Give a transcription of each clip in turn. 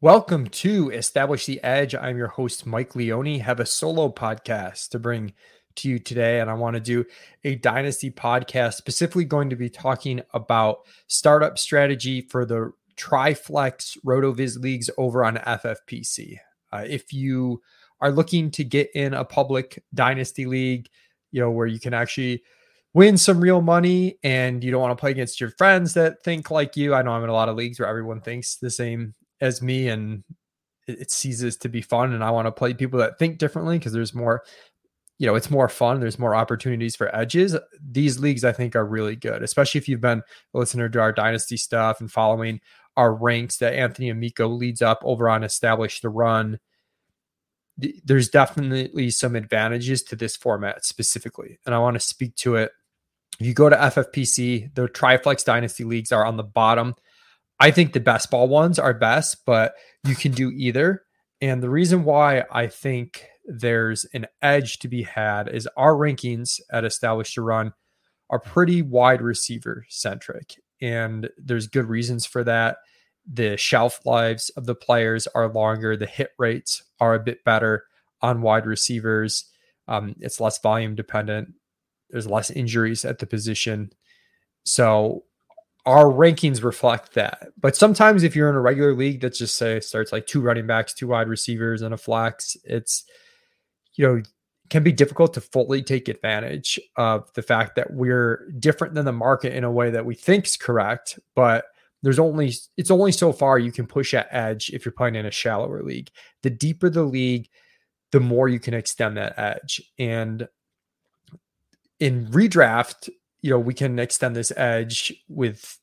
Welcome to Establish the Edge. I'm your host, Mike Leone. Have a solo podcast to bring to you today, and I want to do a dynasty podcast, specifically going to be talking about startup strategy for the Triflex RotoViz leagues over on FFPC. Uh, if you are looking to get in a public dynasty league, you know where you can actually win some real money and you don't want to play against your friends that think like you. I know I'm in a lot of leagues where everyone thinks the same as me and it, it ceases to be fun and i want to play people that think differently because there's more you know it's more fun there's more opportunities for edges. These leagues i think are really good especially if you've been a listener to our dynasty stuff and following our ranks that anthony amico leads up over on establish the run. There's definitely some advantages to this format specifically and i want to speak to it. If you go to ffpc the triflex dynasty leagues are on the bottom I think the best ball ones are best, but you can do either. And the reason why I think there's an edge to be had is our rankings at Establish the Run are pretty wide receiver centric. And there's good reasons for that. The shelf lives of the players are longer, the hit rates are a bit better on wide receivers. Um, it's less volume dependent, there's less injuries at the position. So our rankings reflect that. But sometimes if you're in a regular league that just say starts like two running backs, two wide receivers, and a flex, it's you know can be difficult to fully take advantage of the fact that we're different than the market in a way that we think is correct, but there's only it's only so far you can push at edge if you're playing in a shallower league. The deeper the league, the more you can extend that edge. And in redraft, you know, we can extend this edge with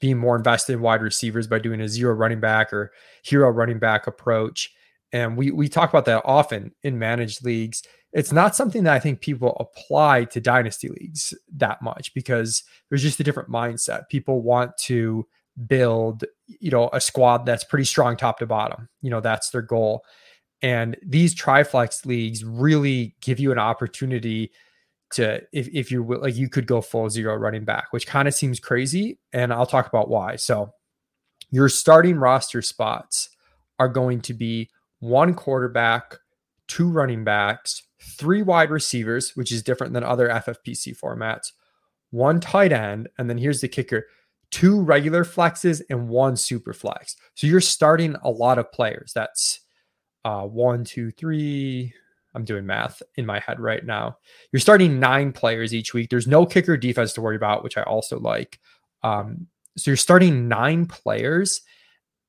being more invested in wide receivers by doing a zero running back or hero running back approach. And we we talk about that often in managed leagues. It's not something that I think people apply to dynasty leagues that much because there's just a different mindset. People want to build, you know, a squad that's pretty strong top to bottom. You know, that's their goal. And these triflex leagues really give you an opportunity to if, if you like you could go full zero running back which kind of seems crazy and i'll talk about why. So your starting roster spots are going to be one quarterback two running backs three wide receivers which is different than other ffpc formats one tight end and then here's the kicker two regular flexes and one super flex. So you're starting a lot of players. That's uh one two three I'm doing math in my head right now. You're starting nine players each week. There's no kicker defense to worry about, which I also like. Um, so you're starting nine players.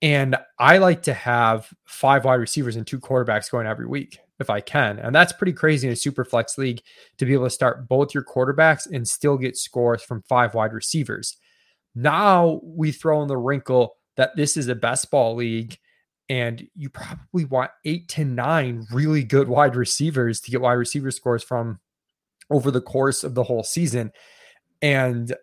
And I like to have five wide receivers and two quarterbacks going every week if I can. And that's pretty crazy in a super flex league to be able to start both your quarterbacks and still get scores from five wide receivers. Now we throw in the wrinkle that this is a best ball league and you probably want eight to nine really good wide receivers to get wide receiver scores from over the course of the whole season. And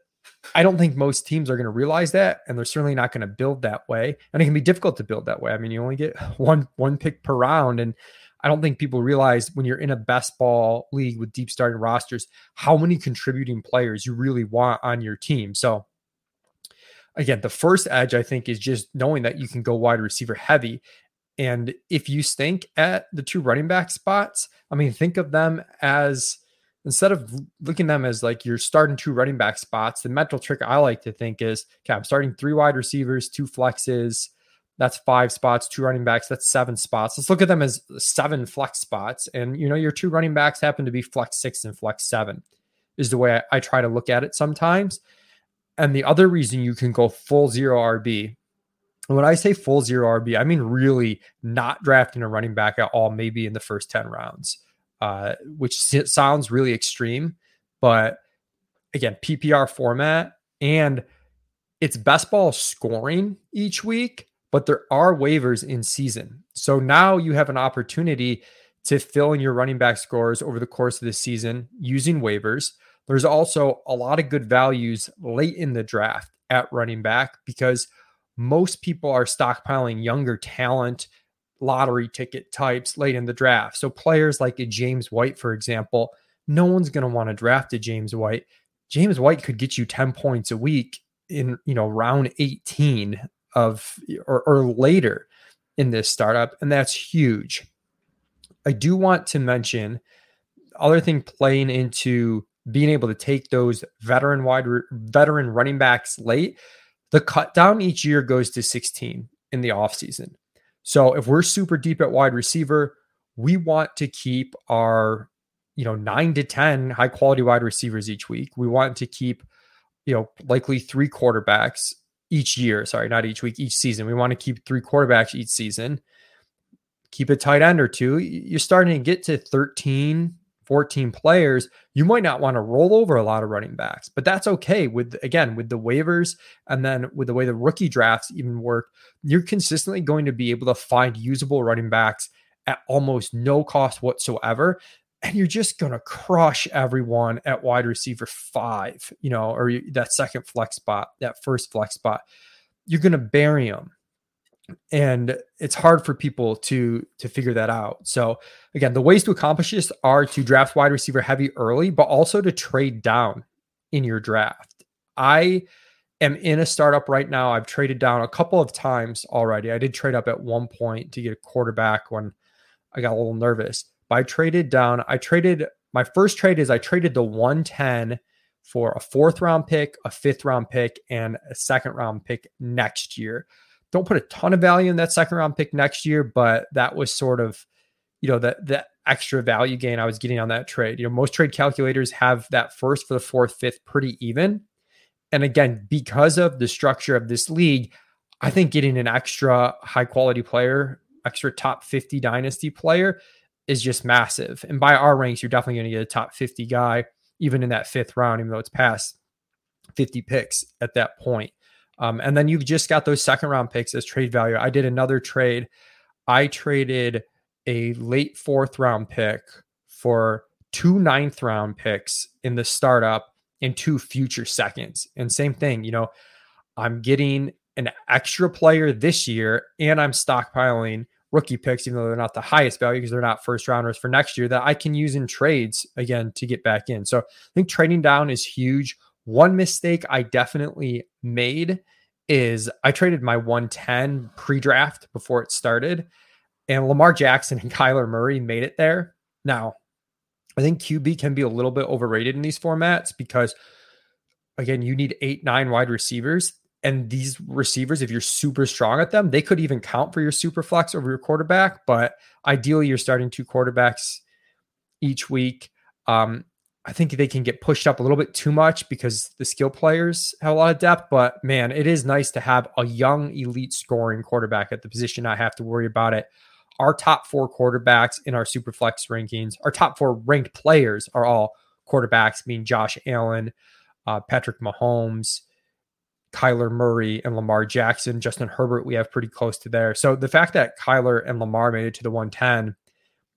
I don't think most teams are going to realize that, and they're certainly not going to build that way. And it can be difficult to build that way. I mean, you only get one one pick per round, and I don't think people realize when you're in a best ball league with deep starting rosters how many contributing players you really want on your team. So again, the first edge I think is just knowing that you can go wide receiver heavy. And if you stink at the two running back spots, I mean, think of them as instead of looking at them as like you're starting two running back spots, the mental trick I like to think is okay, I'm starting three wide receivers, two flexes. That's five spots, two running backs, that's seven spots. Let's look at them as seven flex spots. And you know, your two running backs happen to be flex six and flex seven, is the way I, I try to look at it sometimes. And the other reason you can go full zero RB, and when I say full zero RB, I mean really not drafting a running back at all, maybe in the first 10 rounds, uh, which sounds really extreme. But again, PPR format and it's best ball scoring each week, but there are waivers in season. So now you have an opportunity to fill in your running back scores over the course of the season using waivers. There's also a lot of good values late in the draft at running back because most people are stockpiling younger talent, lottery ticket types late in the draft. So players like a James White, for example, no one's going to want to draft a James White. James White could get you 10 points a week in, you know, round 18 of or, or later. in this startup, and that's huge. I do want to mention other thing playing into being able to take those veteran wide veteran running backs late. The cut down each year goes to 16 in the offseason. So if we're super deep at wide receiver, we want to keep our you know 9 to 10 high quality wide receivers each week. We want to keep you know likely three quarterbacks each year, sorry, not each week, each season. We want to keep three quarterbacks each season. Keep a tight end or two. You're starting to get to 13, 14 players. You might not want to roll over a lot of running backs, but that's okay with again with the waivers and then with the way the rookie drafts even work, you're consistently going to be able to find usable running backs at almost no cost whatsoever and you're just going to crush everyone at wide receiver five, you know, or that second flex spot, that first flex spot. You're going to bury them. And it's hard for people to to figure that out. So again, the ways to accomplish this are to draft wide receiver heavy early, but also to trade down in your draft. I am in a startup right now. I've traded down a couple of times already. I did trade up at one point to get a quarterback when I got a little nervous But I traded down. I traded my first trade is I traded the 110 for a fourth round pick, a fifth round pick, and a second round pick next year. Don't put a ton of value in that second round pick next year, but that was sort of, you know, that the extra value gain I was getting on that trade. You know, most trade calculators have that first for the fourth, fifth pretty even. And again, because of the structure of this league, I think getting an extra high quality player, extra top 50 dynasty player is just massive. And by our ranks, you're definitely going to get a top 50 guy, even in that fifth round, even though it's past 50 picks at that point. Um, and then you've just got those second round picks as trade value. I did another trade. I traded a late fourth round pick for two ninth round picks in the startup and two future seconds. And same thing, you know, I'm getting an extra player this year and I'm stockpiling rookie picks, even though they're not the highest value because they're not first rounders for next year, that I can use in trades again to get back in. So I think trading down is huge. One mistake I definitely made is I traded my 110 pre draft before it started, and Lamar Jackson and Kyler Murray made it there. Now, I think QB can be a little bit overrated in these formats because, again, you need eight, nine wide receivers and these receivers, if you're super strong at them, they could even count for your super flex over your quarterback. But ideally, you're starting two quarterbacks each week. Um, I think they can get pushed up a little bit too much because the skill players have a lot of depth. But man, it is nice to have a young elite scoring quarterback at the position. I have to worry about it. Our top four quarterbacks in our super flex rankings, our top four ranked players are all quarterbacks, meaning Josh Allen, uh, Patrick Mahomes, Kyler Murray and Lamar Jackson. Justin Herbert, we have pretty close to there. So the fact that Kyler and Lamar made it to the 110,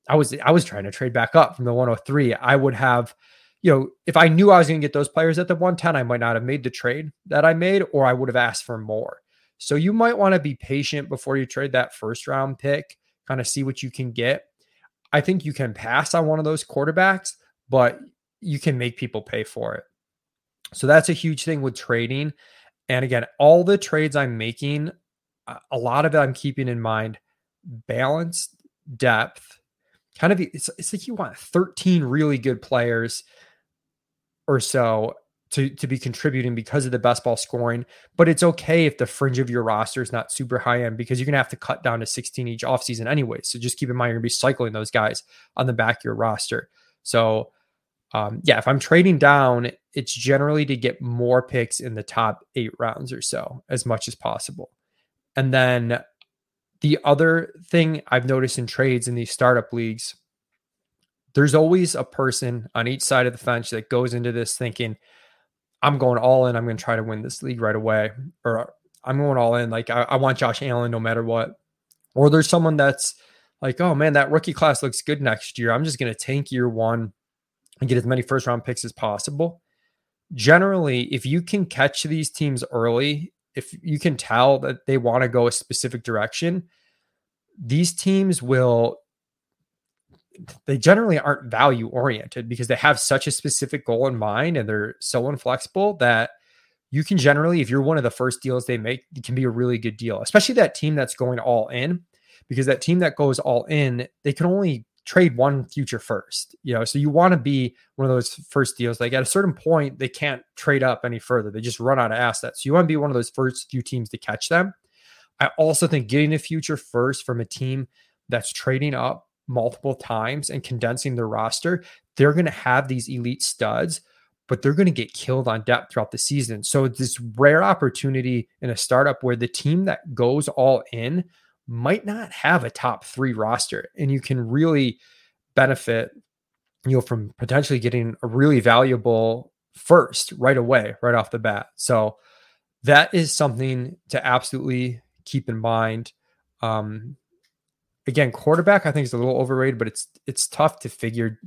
I was I was trying to trade back up from the 103. I would have, you know, if I knew I was going to get those players at the 110, I might not have made the trade that I made, or I would have asked for more. So you might want to be patient before you trade that first round pick, kind of see what you can get. I think you can pass on one of those quarterbacks, but you can make people pay for it. So that's a huge thing with trading. And again, all the trades I'm making, a lot of it I'm keeping in mind balanced depth. Kind of, it's, it's like you want 13 really good players or so to, to be contributing because of the best ball scoring. But it's okay if the fringe of your roster is not super high end because you're going to have to cut down to 16 each offseason anyway. So just keep in mind, you're going to be cycling those guys on the back of your roster. So um, yeah, if I'm trading down, it's generally to get more picks in the top eight rounds or so as much as possible. And then the other thing I've noticed in trades in these startup leagues, there's always a person on each side of the fence that goes into this thinking, I'm going all in. I'm going to try to win this league right away. Or I'm going all in. Like, I, I want Josh Allen no matter what. Or there's someone that's like, oh man, that rookie class looks good next year. I'm just going to tank year one and get as many first round picks as possible. Generally, if you can catch these teams early, if you can tell that they want to go a specific direction, these teams will they generally aren't value oriented because they have such a specific goal in mind and they're so inflexible that you can generally if you're one of the first deals they make it can be a really good deal especially that team that's going all in because that team that goes all in, they can only trade one future first. You know, so you want to be one of those first deals. Like at a certain point, they can't trade up any further. They just run out of assets. So you want to be one of those first few teams to catch them. I also think getting a future first from a team that's trading up multiple times and condensing their roster, they're going to have these elite studs, but they're going to get killed on depth throughout the season. So this rare opportunity in a startup where the team that goes all in might not have a top three roster, and you can really benefit, you know, from potentially getting a really valuable first right away, right off the bat. So that is something to absolutely keep in mind. Um, again, quarterback I think is a little overrated, but it's it's tough to figure.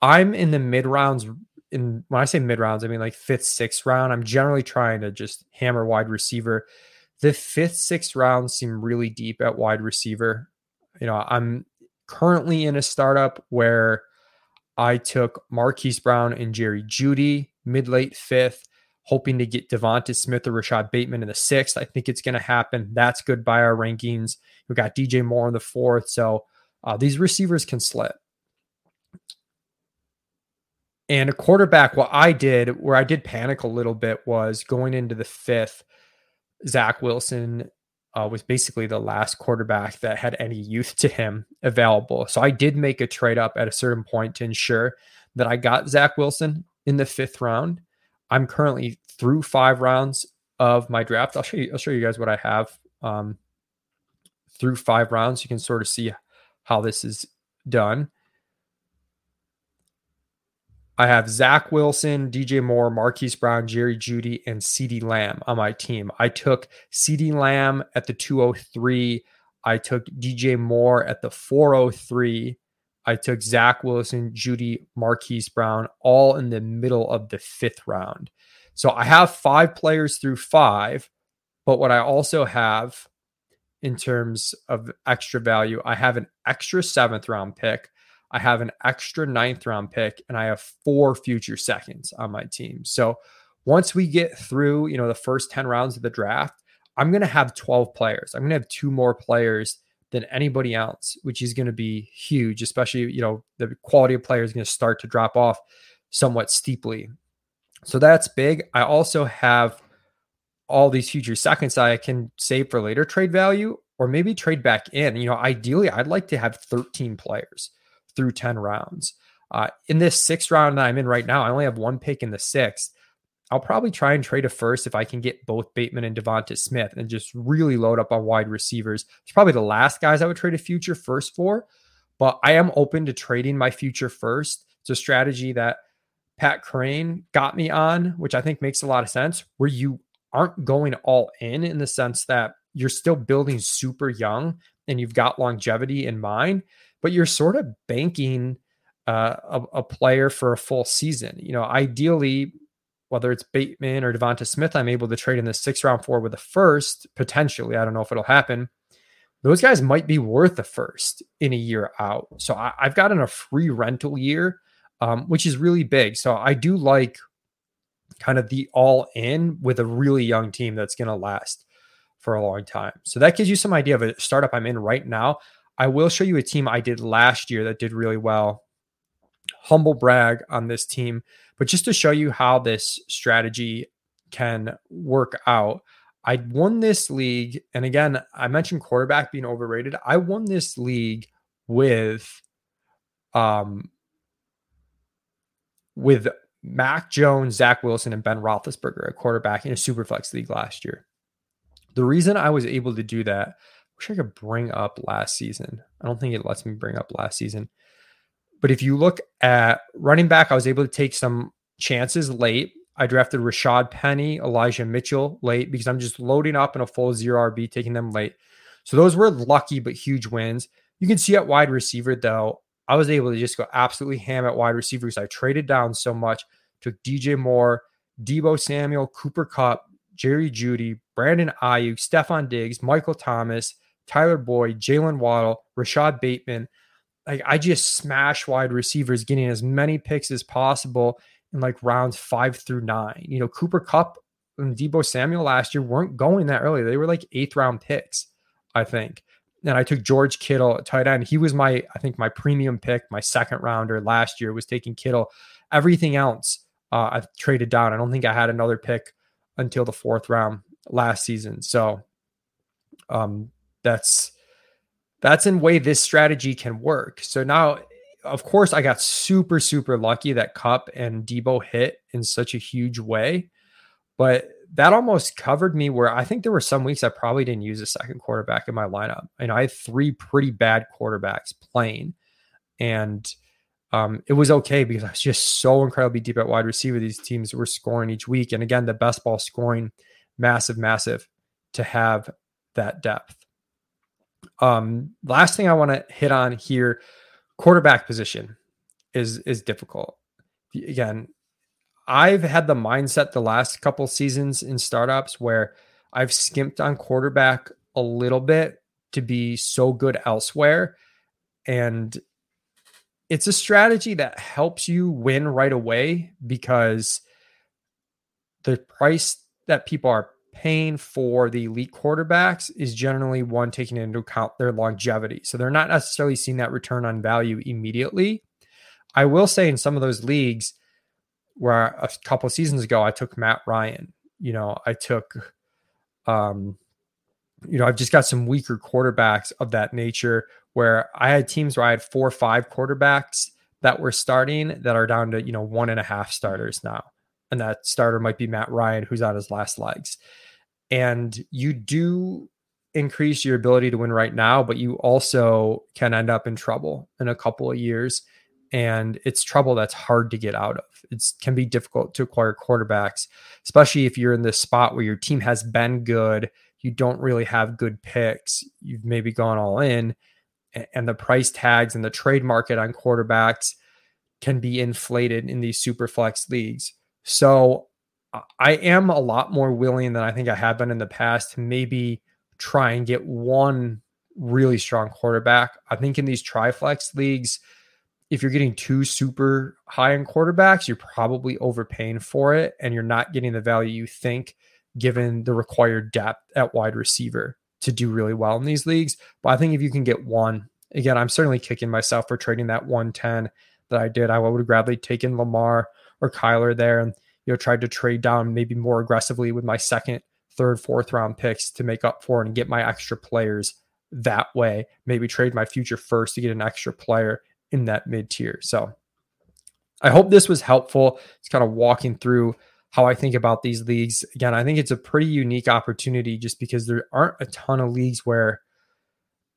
I'm in the mid rounds. In when I say mid rounds, I mean like fifth, sixth round. I'm generally trying to just hammer wide receiver the fifth, sixth rounds seem really deep at wide receiver. You know, I'm currently in a startup where I took Marquise Brown and Jerry Jeudy mid late fifth, hoping to get Devonta Smith or Rashod Bateman in the sixth. I think it's going to happen. That's good by our rankings. We got DJ Moore in the fourth. So uh, these receivers can slip. And a quarterback, what I did, where I did panic a little bit, was going into the fifth. Zach Wilson uh, was basically the last quarterback that had any youth to him available. So I did make a trade up at a certain point to ensure that I got Zach Wilson in the fifth round. I'm currently through five rounds of my draft. I'll show you. I'll show you guys what I have um, through five rounds. You can sort of see how this is done. I have Zach Wilson, DJ Moore, Marquise Brown, Jerry Jeudy, and CeeDee Lamb on my team. I took CeeDee Lamb at the 203. I took DJ Moore at the 403. I took Zach Wilson, Jeudy, Marquise Brown, all in the middle of the fifth round. So I have five players through five, but what I also have in terms of extra value, I have an extra seventh round pick I have an extra ninth round pick and I have four future seconds on my team. So once we get through, you know, the first 10 rounds of the draft, I'm going to have 12 players. I'm going to have two more players than anybody else, which is going to be huge, especially, you know, the quality of players is going to start to drop off somewhat steeply. So that's big. I also have all these future seconds I can save for later trade value or maybe trade back in. You know, ideally, I'd like to have 13 players through 10 rounds. Uh, in this sixth round that I'm in right now, I only have one pick in the sixth. I'll probably try and trade a first if I can get both Bateman and Devonta Smith and just really load up on wide receivers. It's probably the last guys I would trade a future first for, but I am open to trading my future first. It's a strategy that Pat Crane got me on, which I think makes a lot of sense, where you aren't going all in in the sense that you're still building super young and you've got longevity in mind but you're sort of banking uh, a, a, player for a full season. You know, ideally, whether it's Bateman or Devonta Smith, I'm able to trade in the sixth round four with a first potentially. I don't know if it'll happen. Those guys might be worth a first in a year out. So I, have gotten a free rental year, um, which is really big. So I do like kind of the all in with a really young team that's going to last for a long time. So that gives you some idea of a startup I'm in right now. I will show you a team I did last year that did really well. Humble brag on this team, but just to show you how this strategy can work out. I won this league, and again, I mentioned quarterback being overrated. I won this league with um with Mac Jones, Zach Wilson, and Ben Roethlisberger at quarterback in a super flex league last year. The reason I was able to do that wish I could bring up last season. I don't think it lets me bring up last season. But if you look at running back, I was able to take some chances late. I drafted Rashaad Penny, Elijah Mitchell late because I'm just loading up in a full zero RB, taking them late. So those were lucky but huge wins. You can see at wide receiver, though, I was able to just go absolutely ham at wide receivers. I traded down so much, took DJ Moore, Deebo Samuel, Cooper Kupp, Jerry Jeudy, Brandon Aiyuk, Stefon Diggs, Michael Thomas, Tyler Boyd, Jaylen Waddle, Rashod Bateman. Like I just smash wide receivers, getting as many picks as possible in like rounds five through nine. You know, Cooper Kupp and Deebo Samuel last year weren't going that early. They were like eighth round picks, I think. and I took George Kittle tight end. He was my, I think, my premium pick, my second rounder last year was taking Kittle. Everything else, uh, I've traded down. I don't think I had another pick until the fourth round last season. So, um, that's that's in way this strategy can work. So now, of course, I got super super lucky that Kupp and Deebo hit in such a huge way, but that almost covered me where I think there were some weeks I probably didn't use a second quarterback in my lineup. And I had three pretty bad quarterbacks playing. And um, it was okay because I was just so incredibly deep at wide receiver. These teams were scoring each week. And again, the best ball scoring, massive, massive to have that depth. Um, last thing I want to hit on here, quarterback position is is difficult. Again, I've had the mindset the last couple seasons in startups where I've skimped on quarterback a little bit to be so good elsewhere. And it's a strategy that helps you win right away because the price that people are paying for the elite quarterbacks is generally one taking into account their longevity. So they're not necessarily seeing that return on value immediately. I will say in some of those leagues, where a couple seasons ago I took Matt Ryan. You know, I took um you know, I've just got some weaker quarterbacks of that nature where I had teams where I had four or five quarterbacks that were starting that are down to, you know, one and a half starters now. And that starter might be Matt Ryan, who's on his last legs. And you do increase your ability to win right now, but you also can end up in trouble in a couple of years and it's trouble that's hard to get out of. It can be difficult to acquire quarterbacks, especially if you're in this spot where your team has been good, you don't really have good picks, you've maybe gone all in, and the price tags and the trade market on quarterbacks can be inflated in these super flex leagues. So I am a lot more willing than I think I have been in the past to maybe try and get one really strong quarterback. I think in these triflex leagues, if you're getting two super high end quarterbacks, you're probably overpaying for it and you're not getting the value you think given the required depth at wide receiver to do really well in these leagues. But I think if you can get one, again, I'm certainly kicking myself for trading that 110 that I did. I would have gladly taken Lamar or Kyler there and you know tried to trade down maybe more aggressively with my second, third, fourth round picks to make up for it and get my extra players that way. Maybe trade my future first to get an extra player in that mid tier. So I hope this was helpful. It's kind of walking through how I think about these leagues. Again, I think it's a pretty unique opportunity just because there aren't a ton of leagues where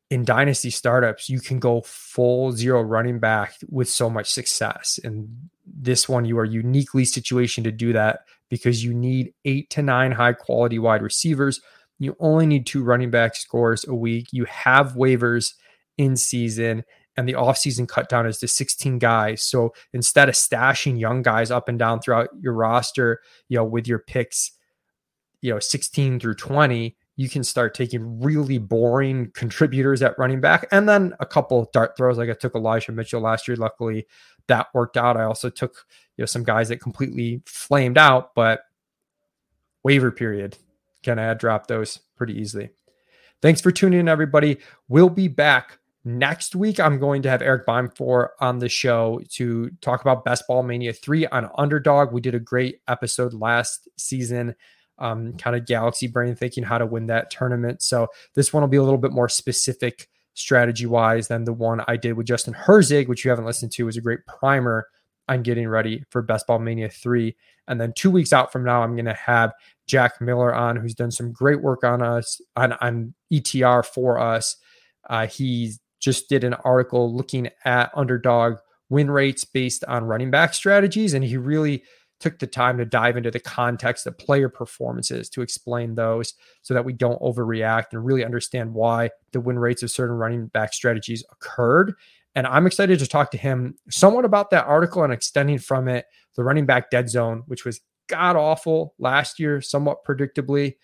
in dynasty startups you can go full zero running back with so much success. And this one, you are uniquely situated to do that because you need eight to nine high quality wide receivers. You only need two running back scores a week. You have waivers in season and the offseason cut down is to 16 guys. So instead of stashing young guys up and down throughout your roster, you know, with your picks, you know, 16 through 20, you can start taking really boring contributors at running back and then a couple dart throws. Like I took Elijah Mitchell last year. Luckily that worked out. I also took, you know, some guys that completely flamed out, but waiver period. Can I drop those pretty easily? Thanks for tuning in, everybody. We'll be back Next week, I'm going to have Eric Beimfohr on the show to talk about Best Ball Mania 3 on Underdog. We did a great episode last season, um, kind of galaxy brain thinking how to win that tournament. So this one will be a little bit more specific strategy wise than the one I did with Justin Herzig, which you haven't listened to, was a great primer on getting ready for Best Ball Mania 3. And then two weeks out from now, I'm going to have Jack Miller on, who's done some great work on us, on, on ETR for us. Uh, he's just did an article looking at underdog win rates based on running back strategies. And he really took the time to dive into the context of player performances to explain those so that we don't overreact and really understand why the win rates of certain running back strategies occurred. And I'm excited to talk to him somewhat about that article and extending from it the running back dead zone, which was god awful last year, somewhat predictably,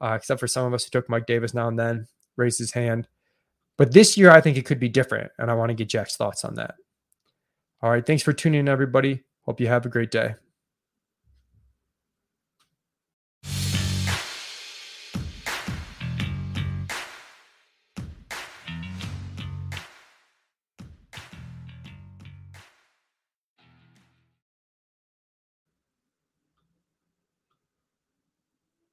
uh, except for some of us who took Mike Davis now and then, raised his hand. But this year, I think it could be different. And I want to get Jack's thoughts on that. All right. Thanks for tuning in, everybody. Hope you have a great day.